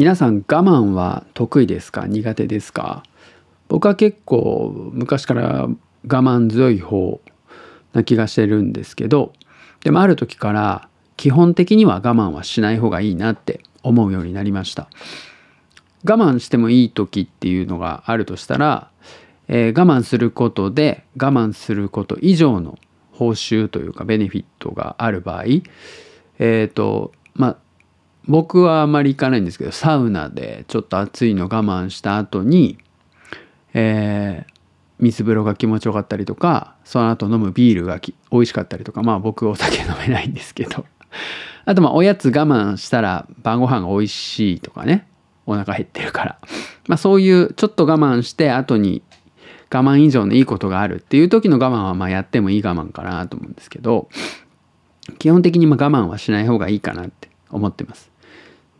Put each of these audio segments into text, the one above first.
皆さん我慢は得意ですか？苦手ですか？僕は結構昔から我慢強い方な気がしてるんですけどでもある時から基本的には我慢はしない方がいいなって思うようになりました。我慢してもいい時っていうのがあるとしたら、えー、我慢することで我慢すること以上の報酬というかベネフィットがある場合えっ、ー、とまあ僕はあまり行かないんですけどサウナでちょっと暑いの我慢した後に、えー、水風呂が気持ちよかったりとかその後飲むビールが美味しかったりとかまあ僕お酒飲めないんですけど あとまあおやつ我慢したら晩ご飯が美味しいとかねお腹減ってるからまあそういうちょっと我慢して後に我慢以上のいいことがあるっていう時の我慢はまあやってもいい我慢かなと思うんですけど基本的にまあ我慢はしない方がいいかなって思ってます。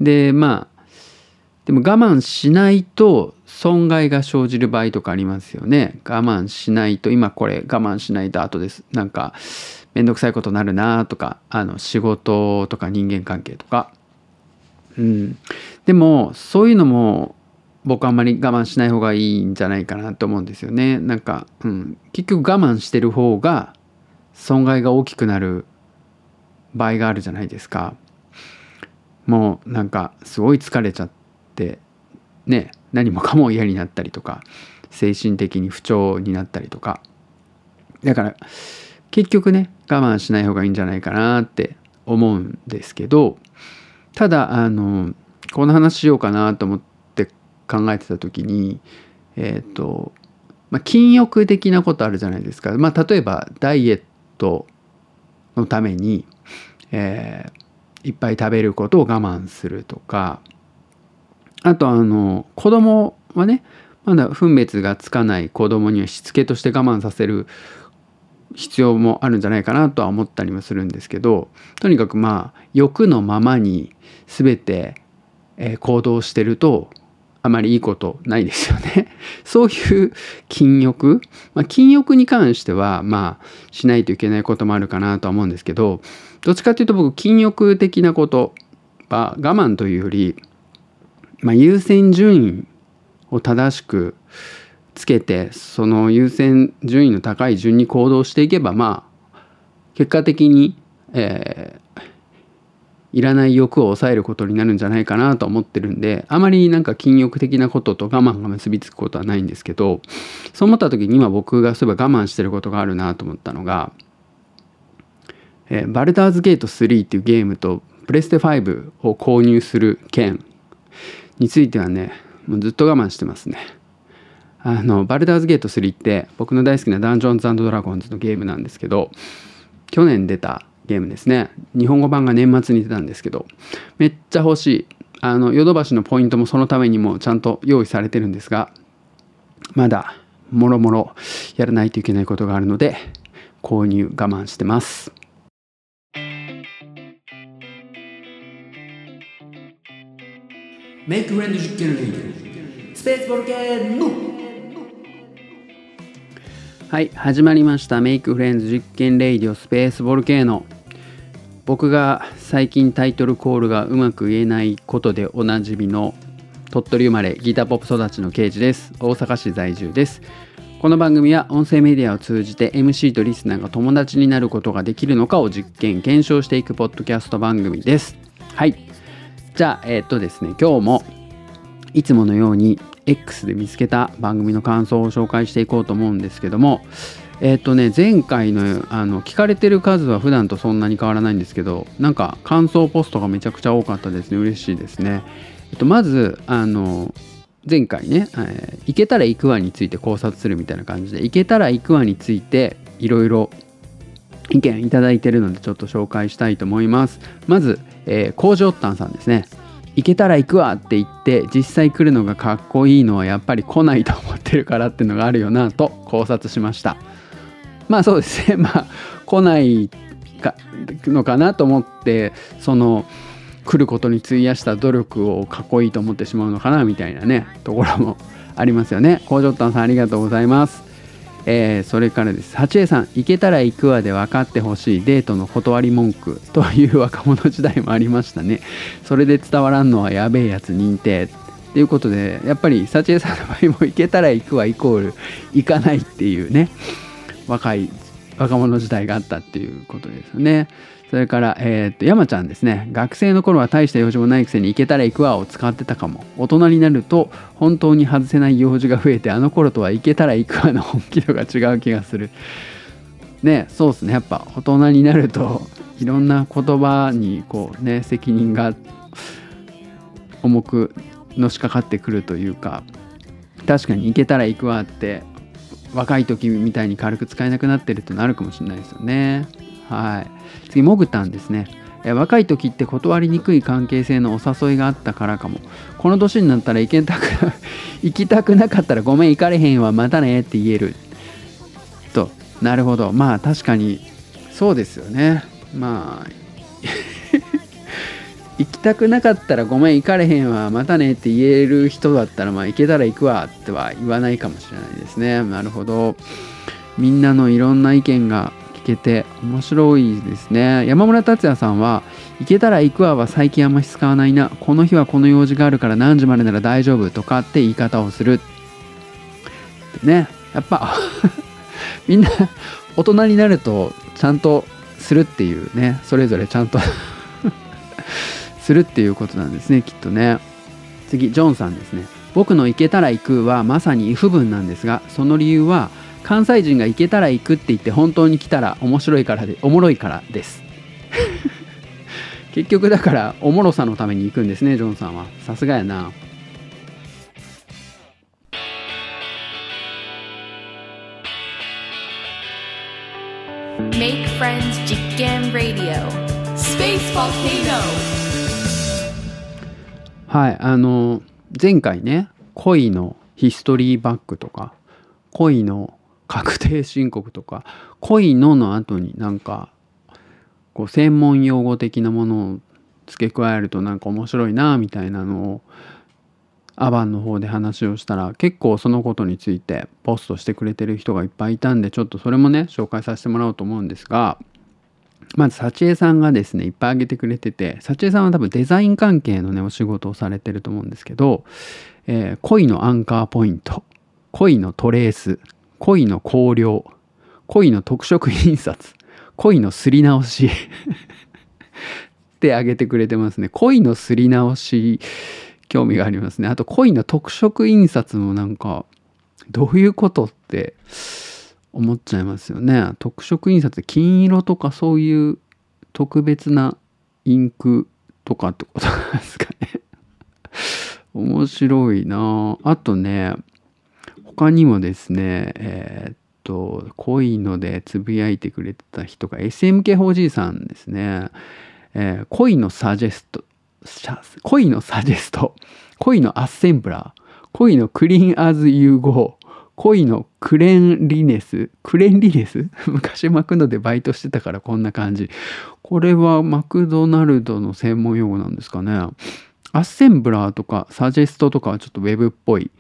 でまあでも我慢しないと損害が生じる場合とかありますよね。我慢しないと今これ我慢しないと後です。なんか面倒くさいことになるなとかあの仕事とか人間関係とか。うん。でもそういうのも僕あんまり我慢しない方がいいんじゃないかなと思うんですよね。なんか、うん、結局我慢してる方が損害が大きくなる場合があるじゃないですか。もうなんかすごい疲れちゃってね何もかも嫌になったりとか精神的に不調になったりとかだから結局ね我慢しない方がいいんじゃないかなって思うんですけどただあのこの話しようかなと思って考えてた時にえっ、ー、と、まあ、禁欲的なことあるじゃないですか。まあ、例えばダイエットのために、えー、いっぱい食べることを我慢するとかあとあの子供はねまだ分別がつかない子供にはしつけとして我慢させる必要もあるんじゃないかなとは思ったりもするんですけどとにかくまあ欲のままに全て行動してるとあまりいいことないですよね。そういう禁欲、まあ、禁欲に関してはまあしないといけないこともあるかなとは思うんですけどどっちかっていうと僕禁欲的なことは我慢というより、まあ、優先順位を正しくつけてその優先順位の高い順に行動していけばまあ結果的に、えー、いらない欲を抑えることになるんじゃないかなと思ってるんであまりなんか禁欲的なことと我慢が結びつくことはないんですけどそう思った時に今僕がそういえば我慢してることがあるなと思ったのがえー、バルダーズゲート3っていうゲームとプレステ5を購入する件についてはねもうずっと我慢してますね。あのバルダーズゲート3って僕の大好きなダンジョンズドラゴンズのゲームなんですけど去年出たゲームですね。日本語版が年末に出たんですけどめっちゃ欲しい。あのヨドバシのポイントもそのためにもちゃんと用意されてるんですがまだもろもろやらないといけないことがあるので購入我慢してます。メイクフレンド実験レイディスペースボルケーノはい始まりました。メイクフレンズ実験レイディオスペースボルケーノ僕が最近タイトルコールがうまく言えないことでおなじみの鳥取生まれギターポップ育ちの刑事です。大阪市在住です。この番組は音声メディアを通じて MC とリスナーが友達になることができるのかを実験検証していくポッドキャスト番組です。はい。じゃあ、えっ、とですね、今日もいつものように X で見つけた番組の感想を紹介していこうと思うんですけども、えっ、とね、前回のあの聞かれてる数は普段とそんなに変わらないんですけど、なんか感想ポストがめちゃくちゃ多かったですね。嬉しいですね。えっと、まず、あの、前回ね、えー、行けたら行くわについて考察するみたいな感じで、行けたら行くわについていろいろ意見いただいてるのでちょっと紹介したいと思います。まず、えー、工場ったんさんですね。行けたら行くわって言って実際来るのがかっこいいのはやっぱり来ないと思ってるからっていうのがあるよなと考察しました。まあそうですね。まあ来ないかのかなと思ってその来ることに費やした努力をかっこいいと思ってしまうのかなみたいなねところもありますよね。工場ったんさんありがとうございます。えー、それからです。八重さん行けたら行くわで分かってほしい。デートの断り文句という若者時代もありましたね。それで伝わらんのはやべえやつ認定。ということでやっぱり幸恵さんの場合も行けたら行くわイコール行かないっていうね。若い若者時代があったっていうことですよね。それから、えー、っと山ちゃんですね。学生の頃は大した用事もないくせに行けたら行くわを使ってたかも。大人になると本当に外せない用事が増えてあの頃とは行けたら行くわの本気度が違う気がする。ねそうですね。やっぱ大人になるといろんな言葉にこうね責任が重くのしかかってくるというか確かに行けたら行くわって若い時みたいに軽く使えなくなってるってのあるかもしれないですよね。はい、次モグタンですね。若い時って断りにくい関係性のお誘いがあったからかも。この年になったら行けたく 行きたくなかったらごめん行かれへんわまたねって言える。となるほど。まあ確かにそうですよね。まあ 行きたくなかったらごめん行かれへんわまたねって言える人だったらまあ行けたら行くわっては言わないかもしれないですね。なるほど。みんなのいろんな意見が聞けて面白いですね。山村達也さんは「行けたら行くわ」は最近あんまし使わないなこの日はこの用事があるから何時までなら大丈夫とかって言い方をする。ね。やっぱ みんな大人になるとちゃんとするっていうね。それぞれちゃんと するっていうことなんですねきっとね。次ジョンさんですね僕の行けたら行くはまさに if 文なんですがその理由は関西人が行けたら行くって言って本当に来たら面白いからでおもろいからです。結局だからおもろさのために行くんですねジョンさんは。さすがやな。Make Friends 実験 Radio. Space Volcano. はいあの前回ね恋のヒストリーバックとか恋の確定申告とか恋のの後になんかこう専門用語的なものを付け加えるとなんか面白いなみたいなのをアバンの方で話をしたら結構そのことについてポストしてくれてる人がいっぱいいたんでちょっとそれもね紹介させてもらおうと思うんですがまず幸恵さんがですねいっぱい挙げてくれてて幸恵さんは多分デザイン関係のねお仕事をされてると思うんですけど、え、恋のアンカーポイント恋のトレース恋の考慮恋の特色印刷恋のすり直しってあげてくれてますね。恋のすり直し興味がありますね。あと恋の特色印刷もなんかどういうことって思っちゃいますよね。特色印刷金色とかそういう特別なインクとかってことなんですかね。面白いな。あとね他にもですね、えー、っと、濃いのでつぶやいてくれてた人が SMK4G さんですね。えー、恋のサジェスト、恋のサジェスト、恋のアッセンブラー、恋のクリーンアズ融合、恋のクレンリネスクレンリネス？昔マクドでバイトしてたからこんな感じ。これはマクドナルドの専門用語なんですかね。アッセンブラーとかサジェストとかはちょっとウェブっぽい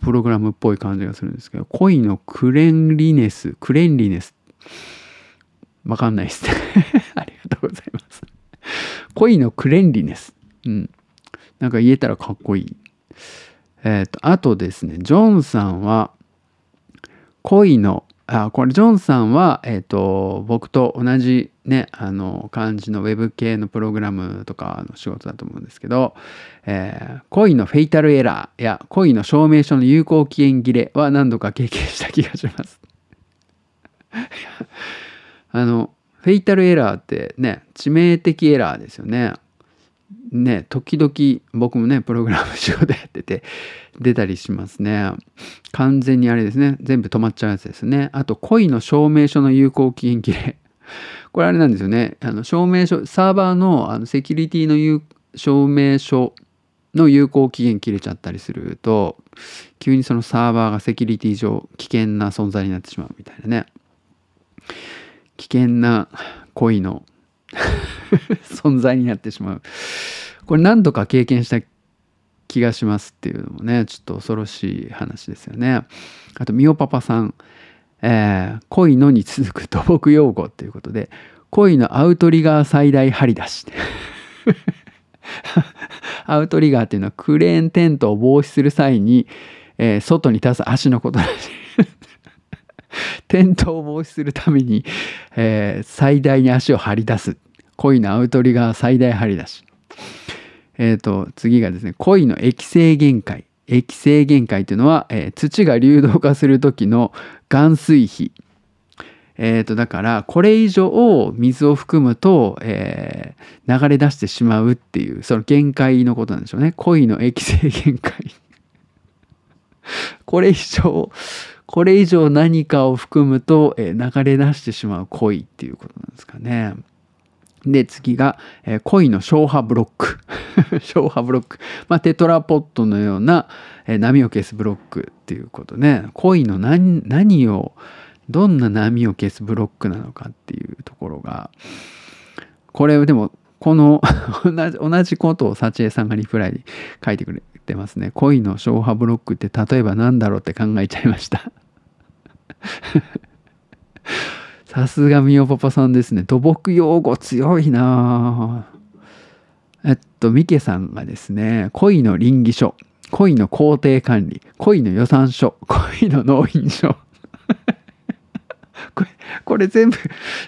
プログラムっぽい感じがするんですけど、恋のクレンリネス、クレンリネス。わかんないですね ありがとうございます。恋のクレンリネス。うん。なんか言えたらかっこいい。えっ、ー、と、あとですね、ジョンさんは、恋のあこれジョンさんは、えーと、僕と同じねあの感じのウェブ系のプログラムとかの仕事だと思うんですけど、えー、恋のフェイタルエラーや恋の証明書の有効期限切れは何度か経験した気がします。あのフェイタルエラーってね致命的エラーですよね。ね時々僕もねプログラム仕事やってて出たりしますね。完全にあれですね。全部止まっちゃうやつですね。あと恋の証明書の有効期限切れ。これあれなんですよね。あの証明書サーバーのあのセキュリティの証明書の有効期限切れちゃったりすると急にそのサーバーがセキュリティ上危険な存在になってしまうみたいなね。危険な恋の 存在になってしまう。これ何度か経験した気がしますっていうのもねちょっと恐ろしい話ですよね。あとみおパパさん。えー、恋のに続く土木用語っていうことで恋のアウトリガー最大張り出し アウトリガーっていうのはクレーンテントを防止する際に、えー、外に立つ足のことらしい。転倒を防止するために、えー、最大に足を張り出す。恋のアウトリガー最大張り出し。えっ、ー、と次がですね恋の液性限界。液性限界というのは、えー、土が流動化する時の含水比。えーと、だからこれ以上水を含むと、えー、流れ出してしまうっていうその限界のことなんでしょうね。恋の液性限界。これ以上これ以上何かを含むと、えー、流れ出してしまう恋っていうことなんですかね。で、次が、えー、恋の消波ブロック。消波ブロック。まあ、テトラポットのような、えー、波を消すブロックっていうことね。恋の何何を、どんな波を消すブロックなのかっていうところが、これでも、この 同じ、同じことを幸恵さんがリプライに書いてくれてますね。恋の消波ブロックって例えば何だろうって考えちゃいました。さすがみおパパさんですね。土木用語強いなえっと、ミケさんがですね、恋の倫理書、恋の工程管理、恋の予算書、恋の納品書。これ、これ全部、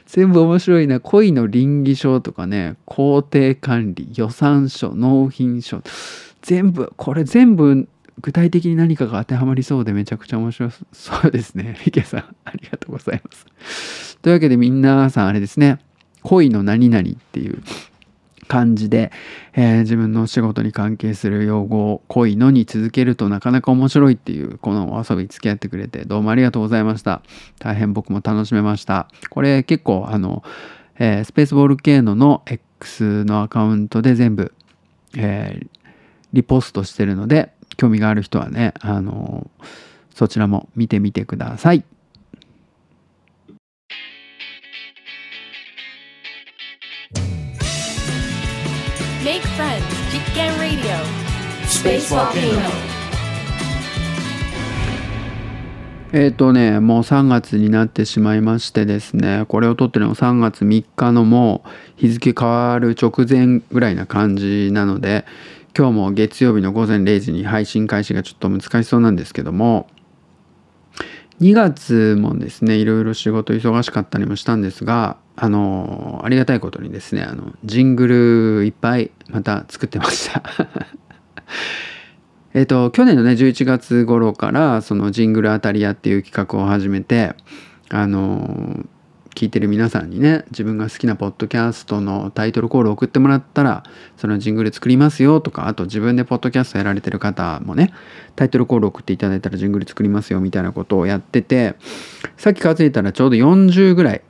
全部面白いな。恋の倫理書とかね、工程管理、予算書、納品書。全部、これ全部具体的に何かが当てはまりそうでめちゃくちゃ面白そうですね。ミケさん、ありがとうございます。というわけで皆さんあれですね、恋の何々っていう感じで、えー、自分の仕事に関係する用語を恋のに続けるとなかなか面白いっていうこのお遊び付き合ってくれてどうもありがとうございました。大変僕も楽しめました。これ結構あの、えー、スペースボール系のの X のアカウントで全部、えー、リポストしてるので興味がある人はね、あのそちらも見てみてください。Make friends, 実験 Radio. Space Volcano. えっ、とねもう3月になってしまいましてですねこれを撮ってるのも3月3日のもう日付変わる直前ぐらいな感じなので今日も月曜日の午前0時に配信開始がちょっと難しそうなんですけども2月もですねいろいろ仕事忙しかったりもしたんですがあのありがたいことにですねあのジングルいっぱいまた作ってました。えっと去年のね11月頃からそのジングル当たり屋っていう企画を始めてあの聞いてる皆さんにね自分が好きなポッドキャストのタイトルコール送ってもらったらそのジングル作りますよとかあと自分でポッドキャストやられてる方もねタイトルコール送っていただいたらジングル作りますよみたいなことをやっててさっき数えたらちょうど40ぐらい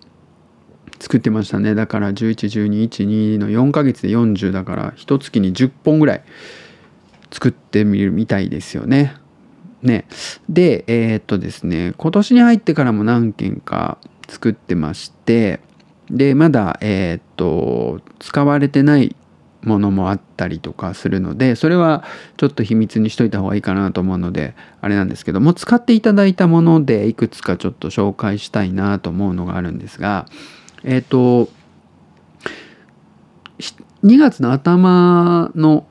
作ってましたねだから111212の4ヶ月で40だから1月に10本ぐらい作ってみるみたいですよね。ねでえー、っとですね今年に入ってからも何件か作ってましてでまだえ、っと使われてないものもあったりとかするのでそれはちょっと秘密にしといた方がいいかなと思うのであれなんですけども使っていただいたものでいくつかちょっと紹介したいなと思うのがあるんですがえっ、と2月の頭の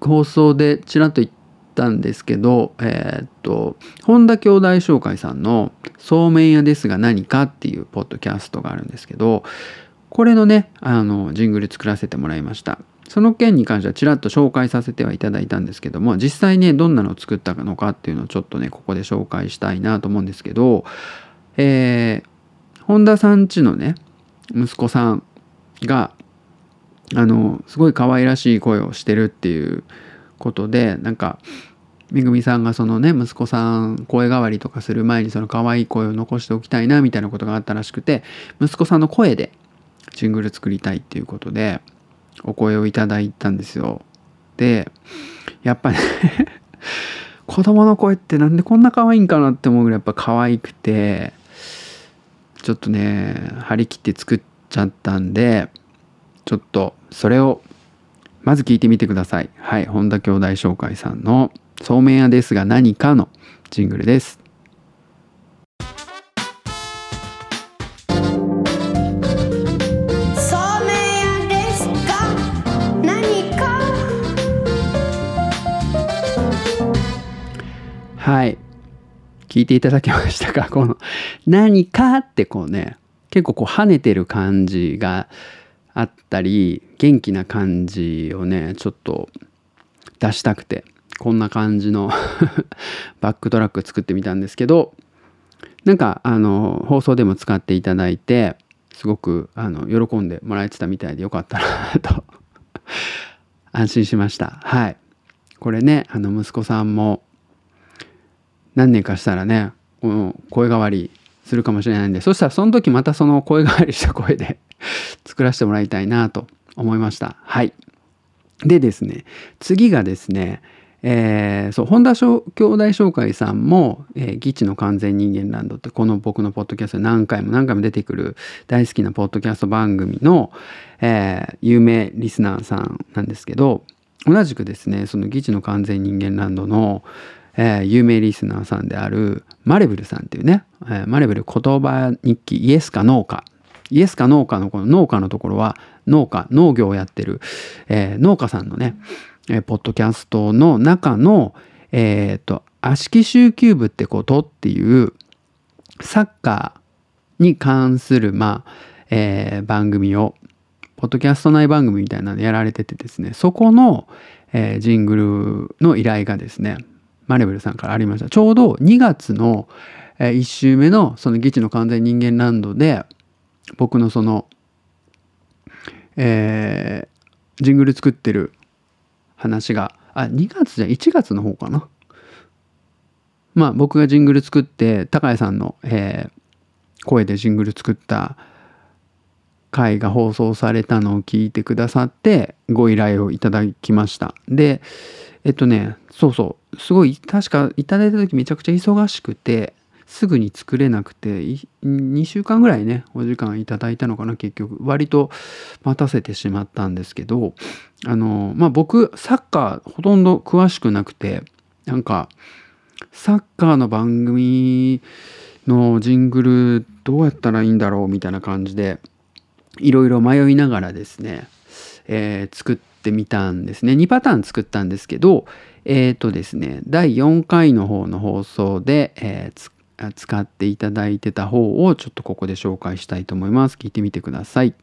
放送でちらっと言ったんですけど、えっ、と本田兄弟紹介さんの「そうめん屋ですが何か」っていうポッドキャストがあるんですけどこれのねあのジングル作らせてもらいました。その件に関してはちらっと紹介させてはいただいたんですけども実際ねどんなのを作ったのかっていうのをちょっとねここで紹介したいなと思うんですけどえー、本田さんちのね息子さんがあのすごい可愛らしい声をしてるっていうことでなんかめぐみさんがそのね息子さん声変わりとかする前にその可愛い声を残しておきたいなみたいなことがあったらしくて息子さんの声でジングル作りたいっていうことでお声をいただいたんですよ。でやっぱね 子供の声ってなんでこんな可愛いんかなって思うぐらいやっぱ可愛くてちょっとね張り切って作っちゃったんでちょっとそれをまず聞いてみてください。はい本田兄弟紹介さんの「そうめん屋ですが何か」のジングルです。はい。聞いていただけましたか？この「何か」ってこうね結構こう跳ねてる感じがあったり元気な感じをねちょっと出したくてこんな感じの バックトラック作ってみたんですけどなんかあの放送でも使っていただいてすごくあの喜んでもらえてたみたいでよかったなと 安心しました。はい。これねあの息子さんも何年かしたらねこの声変わりするかもしれないんでそしたらその時またその声変わりした声で 作らせてもらいたいなと思いました。はい。でですね次がですねえーそう本田兄弟紹介さんも「えー、ギチの完全人間ランド」ってこの僕のポッドキャストで何回も何回も出てくる大好きなポッドキャスト番組の、えー有名リスナーさんなんですけど同じくですねその「ギチの完全人間ランドの」えー有名リスナーさんであるマレブルさんっていうね、えーマレブル言葉日記イエスかノーか。イエスかノーかのこの農家のところは農家農業をやってる、えー農家さんのね、えーポッドキャストの中のえっ、と悪しき集球部ってことっていうサッカーに関するまあ、えー番組をポッドキャスト内番組みたいなのやられててですねそこの、えージングルの依頼がですねマレブルさんからありました。ちょうど2月の、1週目のその「ギチの完全人間ランド」で僕のそのえージングル作ってる話があ2月じゃ1月の方かな。まあ僕がジングル作って高谷さんの、えー声でジングル作った回が放送されたのを聞いてくださってご依頼をいただきました。でえっとねそうそう。すごい確かいただいた時めちゃくちゃ忙しくてすぐに作れなくて2週間ぐらいねお時間いただいたのかな結局。割と待たせてしまったんですけどあのまあ僕サッカーほとんど詳しくなくてなんかサッカーの番組のジングルどうやったらいいんだろうみたいな感じでいろいろ迷いながらですね、えー作ってみたんですね。2パターン作ったんですけどえっ、とですね第4回の方の放送で、えー使っていただいてた方をちょっとここで紹介したいと思います。聞いてみてください。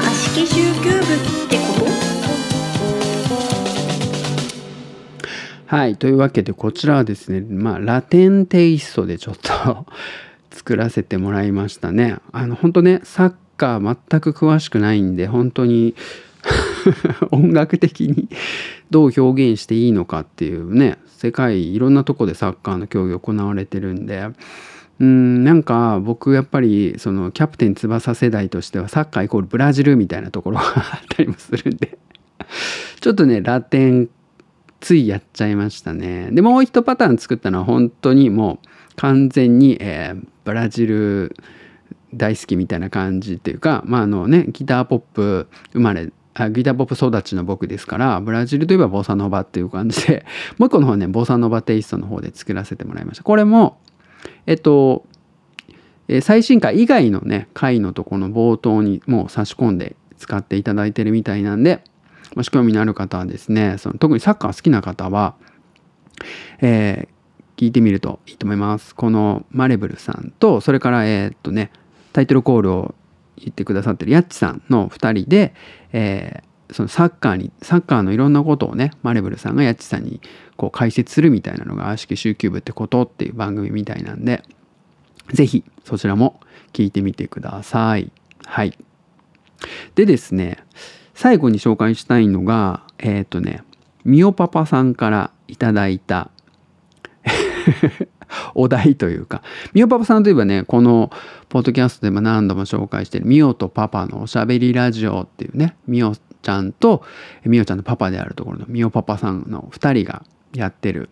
悪しき集球部ってこと？はい。というわけでこちらはですねまあラテンテイストでちょっと作らせてもらいましたね。あの本当ねサッカー全く詳しくないんで本当に 音楽的に どう表現していいのかっていうね世界いろんなとこでサッカーの競技行われてるんで。うんなんか僕やっぱりそのキャプテン翼世代としてはサッカーイコールブラジルみたいなところが あったりもするんで。ちょっとねラテンついやっちゃいましたね。でもう一パターン作ったのは本当にもう完全に、えーブラジル大好きみたいな感じっていうかまああのねギターポップ生まれあギターポップ育ちの僕ですからブラジルといえばボサノバっていう感じで もう一個の方ねボサノバテイストの方で作らせてもらいました。これもえっと最新回以外のね回のとこの冒頭にもう差し込んで使っていただいてるみたいなんでもし興味のある方はですねその特にサッカー好きな方は、えー聞いてみるといいと思います。このマレブルさんとそれからえっとねタイトルコールを言ってくださってるヤッチさんの2人で、えーそのサッカーにサッカーのいろんなことをねマレブルさんがヤッチさんにこう解説するみたいなのが悪しき集球部ってことっていう番組みたいなんでぜひそちらも聞いてみてください。はい。でですね最後に紹介したいのがえっ、とねみおパパさんからいただいたお題というか。みおパパさんといえばねこのポッドキャストでも何度も紹介してるみおとパパのおしゃべりラジオっていうねみおちゃんとみおちゃんのパパであるところのみおパパさんの2人がやってる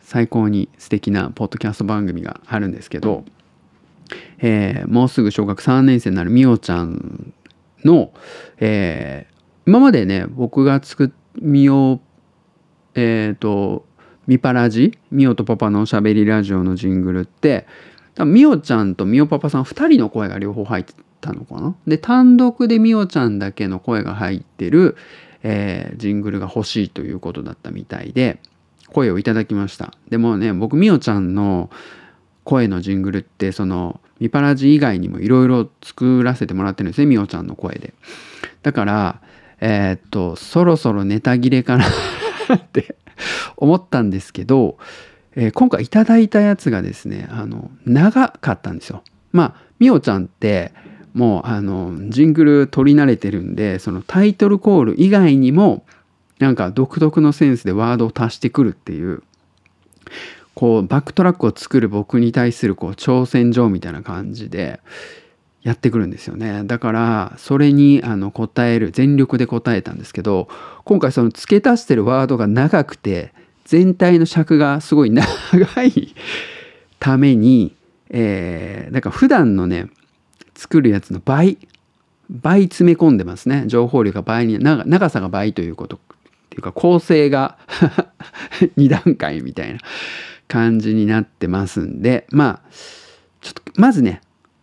最高に素敵なポッドキャスト番組があるんですけどえーもうすぐ小学3年生になるみおちゃんの、えー今までね僕が作っみおえっ、とみパラジみおとパパのおしゃべりラジオのジングルって多分みおちゃんとみおパパさん2人の声が両方入ってたのかな。で単独でみおちゃんだけの声が入ってる、えージングルが欲しいということだったみたいで声をいただきました。でもね僕みおちゃんの声のジングルってそのミパラジ以外にもいろいろ作らせてもらってるんですねみおちゃんの声で。だからえーっとそろそろネタ切れかなって 思ったんですけど、えー今回いただいたやつがですねあの長かったんですよ。まあみおちゃんってもうあのジングル取り慣れてるんでそのタイトルコール以外にもなんか独特のセンスでワードを足してくるっていうこうバックトラックを作る僕に対するこう挑戦状みたいな感じでやってくるんですよね。だからそれにあの答える全力で答えたんですけど今回その付け足してるワードが長くて全体の尺がすごい長いために、えー、だか普段のね作るやつの倍倍詰め込んでますね。情報量が倍に長長さが倍ということっていうか構成が 2段階みたいな感じになってますんでまあちょっとまずね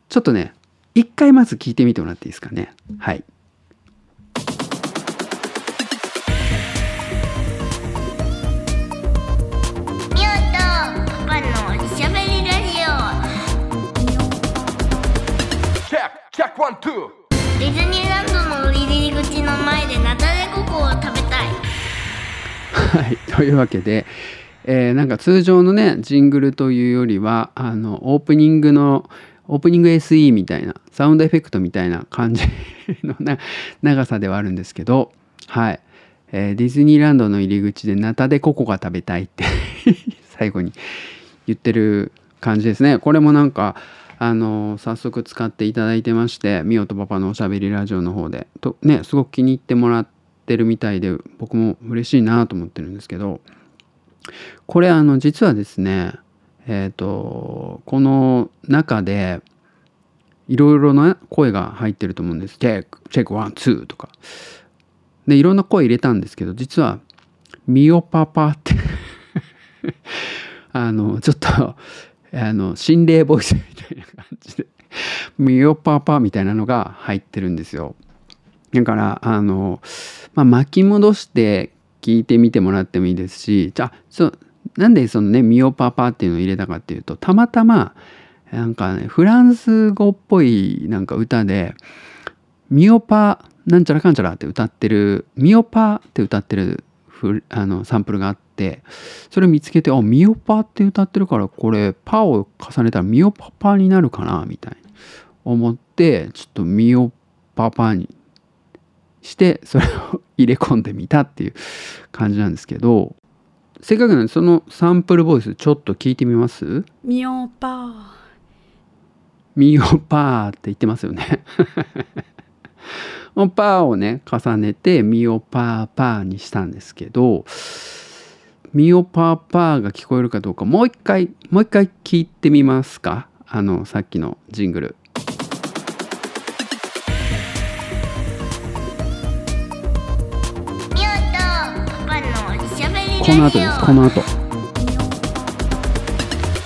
ちょっとね一回まず聞いてみてもらっていいですかね？はい。ミオとパパのおしゃべりラジ Check, check one, two. オディズニーランドの入り口の前でナタデココを食べたい。はい、というわけで、えーなんか通常のねジングルというよりはあのオープニングのオープニング SE みたいなサウンドエフェクトみたいな感じのな長さではあるんですけど、はいえーディズニーランドの入り口でナタデココが食べたいって 最後に言ってる感じですね。これもなんかあの早速使っていただいてましてミオとパパのおしゃべりラジオの方でとねすごく気に入ってもらってるみたいで僕も嬉しいなと思ってるんですけどこれあの実はですねえっ、とこの中でいろいろな声が入ってると思うんです。チェック、チェックワン、ツーとか。で、いろんな声入れたんですけど、実は、ミオパパって あの、ちょっと、あの、心霊ボイスみたいな感じで、ミオパパみたいなのが入ってるんですよ。だから、あの、まあ、巻き戻して聞いてみてもらってもいいですし、じゃあ、なんでそのね、ミオパパっていうのを入れたかっていうと、たまたま、なんかね、フランス語っぽいなんか歌で、ミオパなんちゃらかんちゃらって歌ってる、ミオパって歌ってるあのサンプルがあって、それを見つけて、あ、ミオパって歌ってるから、これ、パを重ねたらミオパパになるかなみたいに思って、ちょっとミオパパにして、それを入れ込んでみたっていう感じなんですけど、せっかくなんでそのサンプルボイスちょっと聞いてみます？ミオパミオパーって言ってますよね。パーをね重ねてミオパーパーにしたんですけどミオパーパーが聞こえるかどうかもう一回もう一回聞いてみますか？あのさっきのジングル。この後ですこの後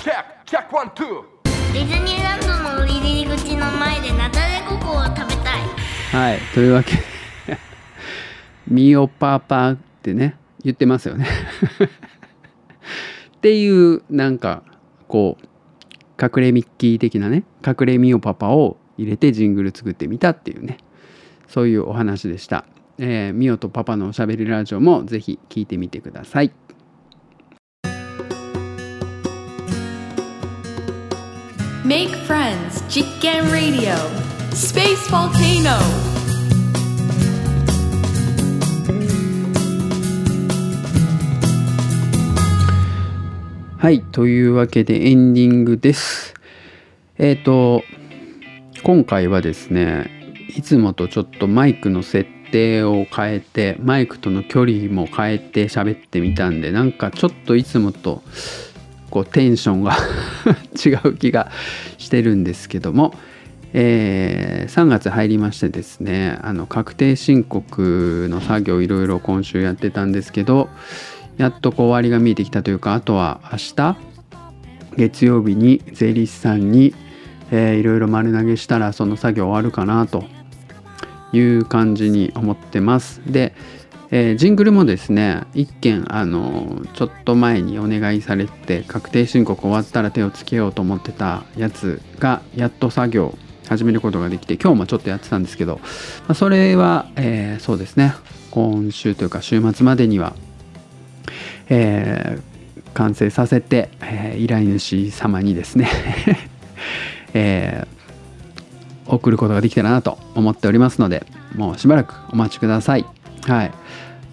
Check, check one, two. ディズニーランドの入り口の前でナタデココを食べたいはいというわけで ミオパーパーってね言ってますよね。っていうなんかこう隠れミッキー的なね隠れミオパパを入れてジングル作ってみたっていうねそういうお話でした。えー、ミオとパパのおしゃべりラジオもぜひ聞いてみてください。Make friends Chicken Radio Space Volcano はいというわけでエンディングです。えっ、と今回はですねいつもとちょっとマイクの設定を変えてマイクとの距離も変えて喋ってみたんでなんかちょっといつもと構テンションが 違う気がしてるんですけども、えー3月入りましてですねあの確定申告の作業いろいろ今週やってたんですけどやっとこう終わりが見えてきたというかあとは明日月曜日に税理士さんに、えーいろいろ丸投げしたらその作業終わるかなという感じに思ってます。で、えージングルもですね一件あのちょっと前にお願いされて確定申告終わったら手をつけようと思ってたやつがやっと作業始めることができて今日もちょっとやってたんですけど、まあ、それは、えーそうですね今週というか週末までには、えー完成させて、えー依頼主様にですね、えー送ることができたらなと思っておりますのでもうしばらくお待ちください。はい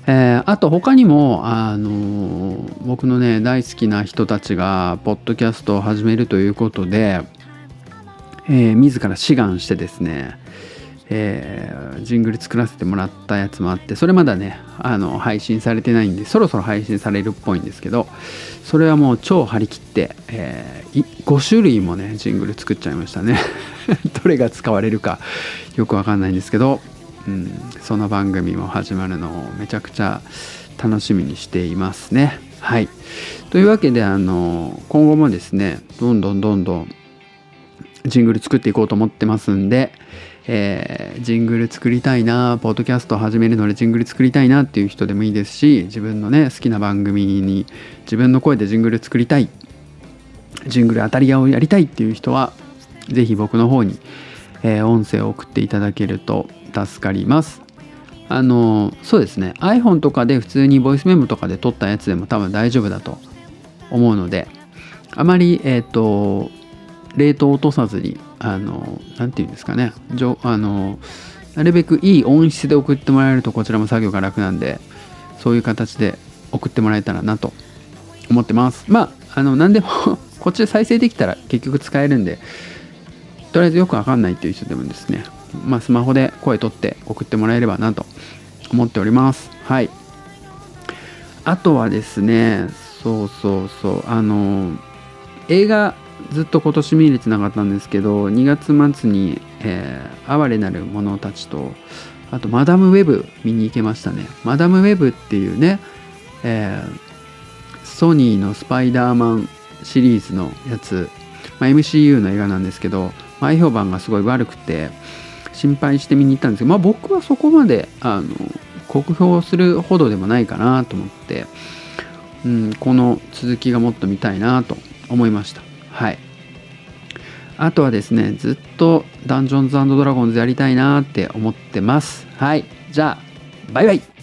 えーあと他にも、あのー僕のね大好きな人たちがポッドキャストを始めるということで、えー自ら志願してですね、えージングル作らせてもらったやつもあってそれまだねあの配信されてないんでそろそろ配信されるっぽいんですけどそれはもう超張り切って、えー5種類もねジングル作っちゃいましたね どれが使われるかよくわかんないんですけど、うん、その番組も始まるのをめちゃくちゃ楽しみにしていますね。はい。というわけであの今後もですねどんどんどんどんジングル作っていこうと思ってますんで、えージングル作りたいなポッドキャスト始めるのでジングル作りたいなっていう人でもいいですし自分のね好きな番組に自分の声でジングル作りたいジングル当たり屋をやりたいっていう人はぜひ僕の方に、えー音声を送っていただけると助かります。あのそうですね。iPhone とかで普通にボイスメモとかで撮ったやつでも多分大丈夫だと思うのであまりえっ、とレートを落とさずにあのなんていうんですかね。あのなるべくいい音質で送ってもらえるとこちらも作業が楽なんでそういう形で送ってもらえたらなと思ってます。まああの何でも こっちで再生できたら結局使えるんでとりあえずよくわかんないっていう人でもですねまあスマホで声取って送ってもらえればなと思っております。はい。あとはですねそうそうそうあの映画ずっと今年見れてなかったんですけど2月末に、えー哀れなる者たちとあとマダムウェブ見に行けましたね。マダムウェブっていうね、えーソニーのスパイダーマンシリーズのやつ、まあ、MCU の映画なんですけど前評判がすごい悪くて心配して見に行ったんですけど、まあ、僕はそこまであの酷評するほどでもないかなと思って、うん、この続きがもっと見たいなと思いました。はい。あとはですねずっとダンジョンズドラゴンズやりたいなって思ってます。はい。じゃあバイバイ。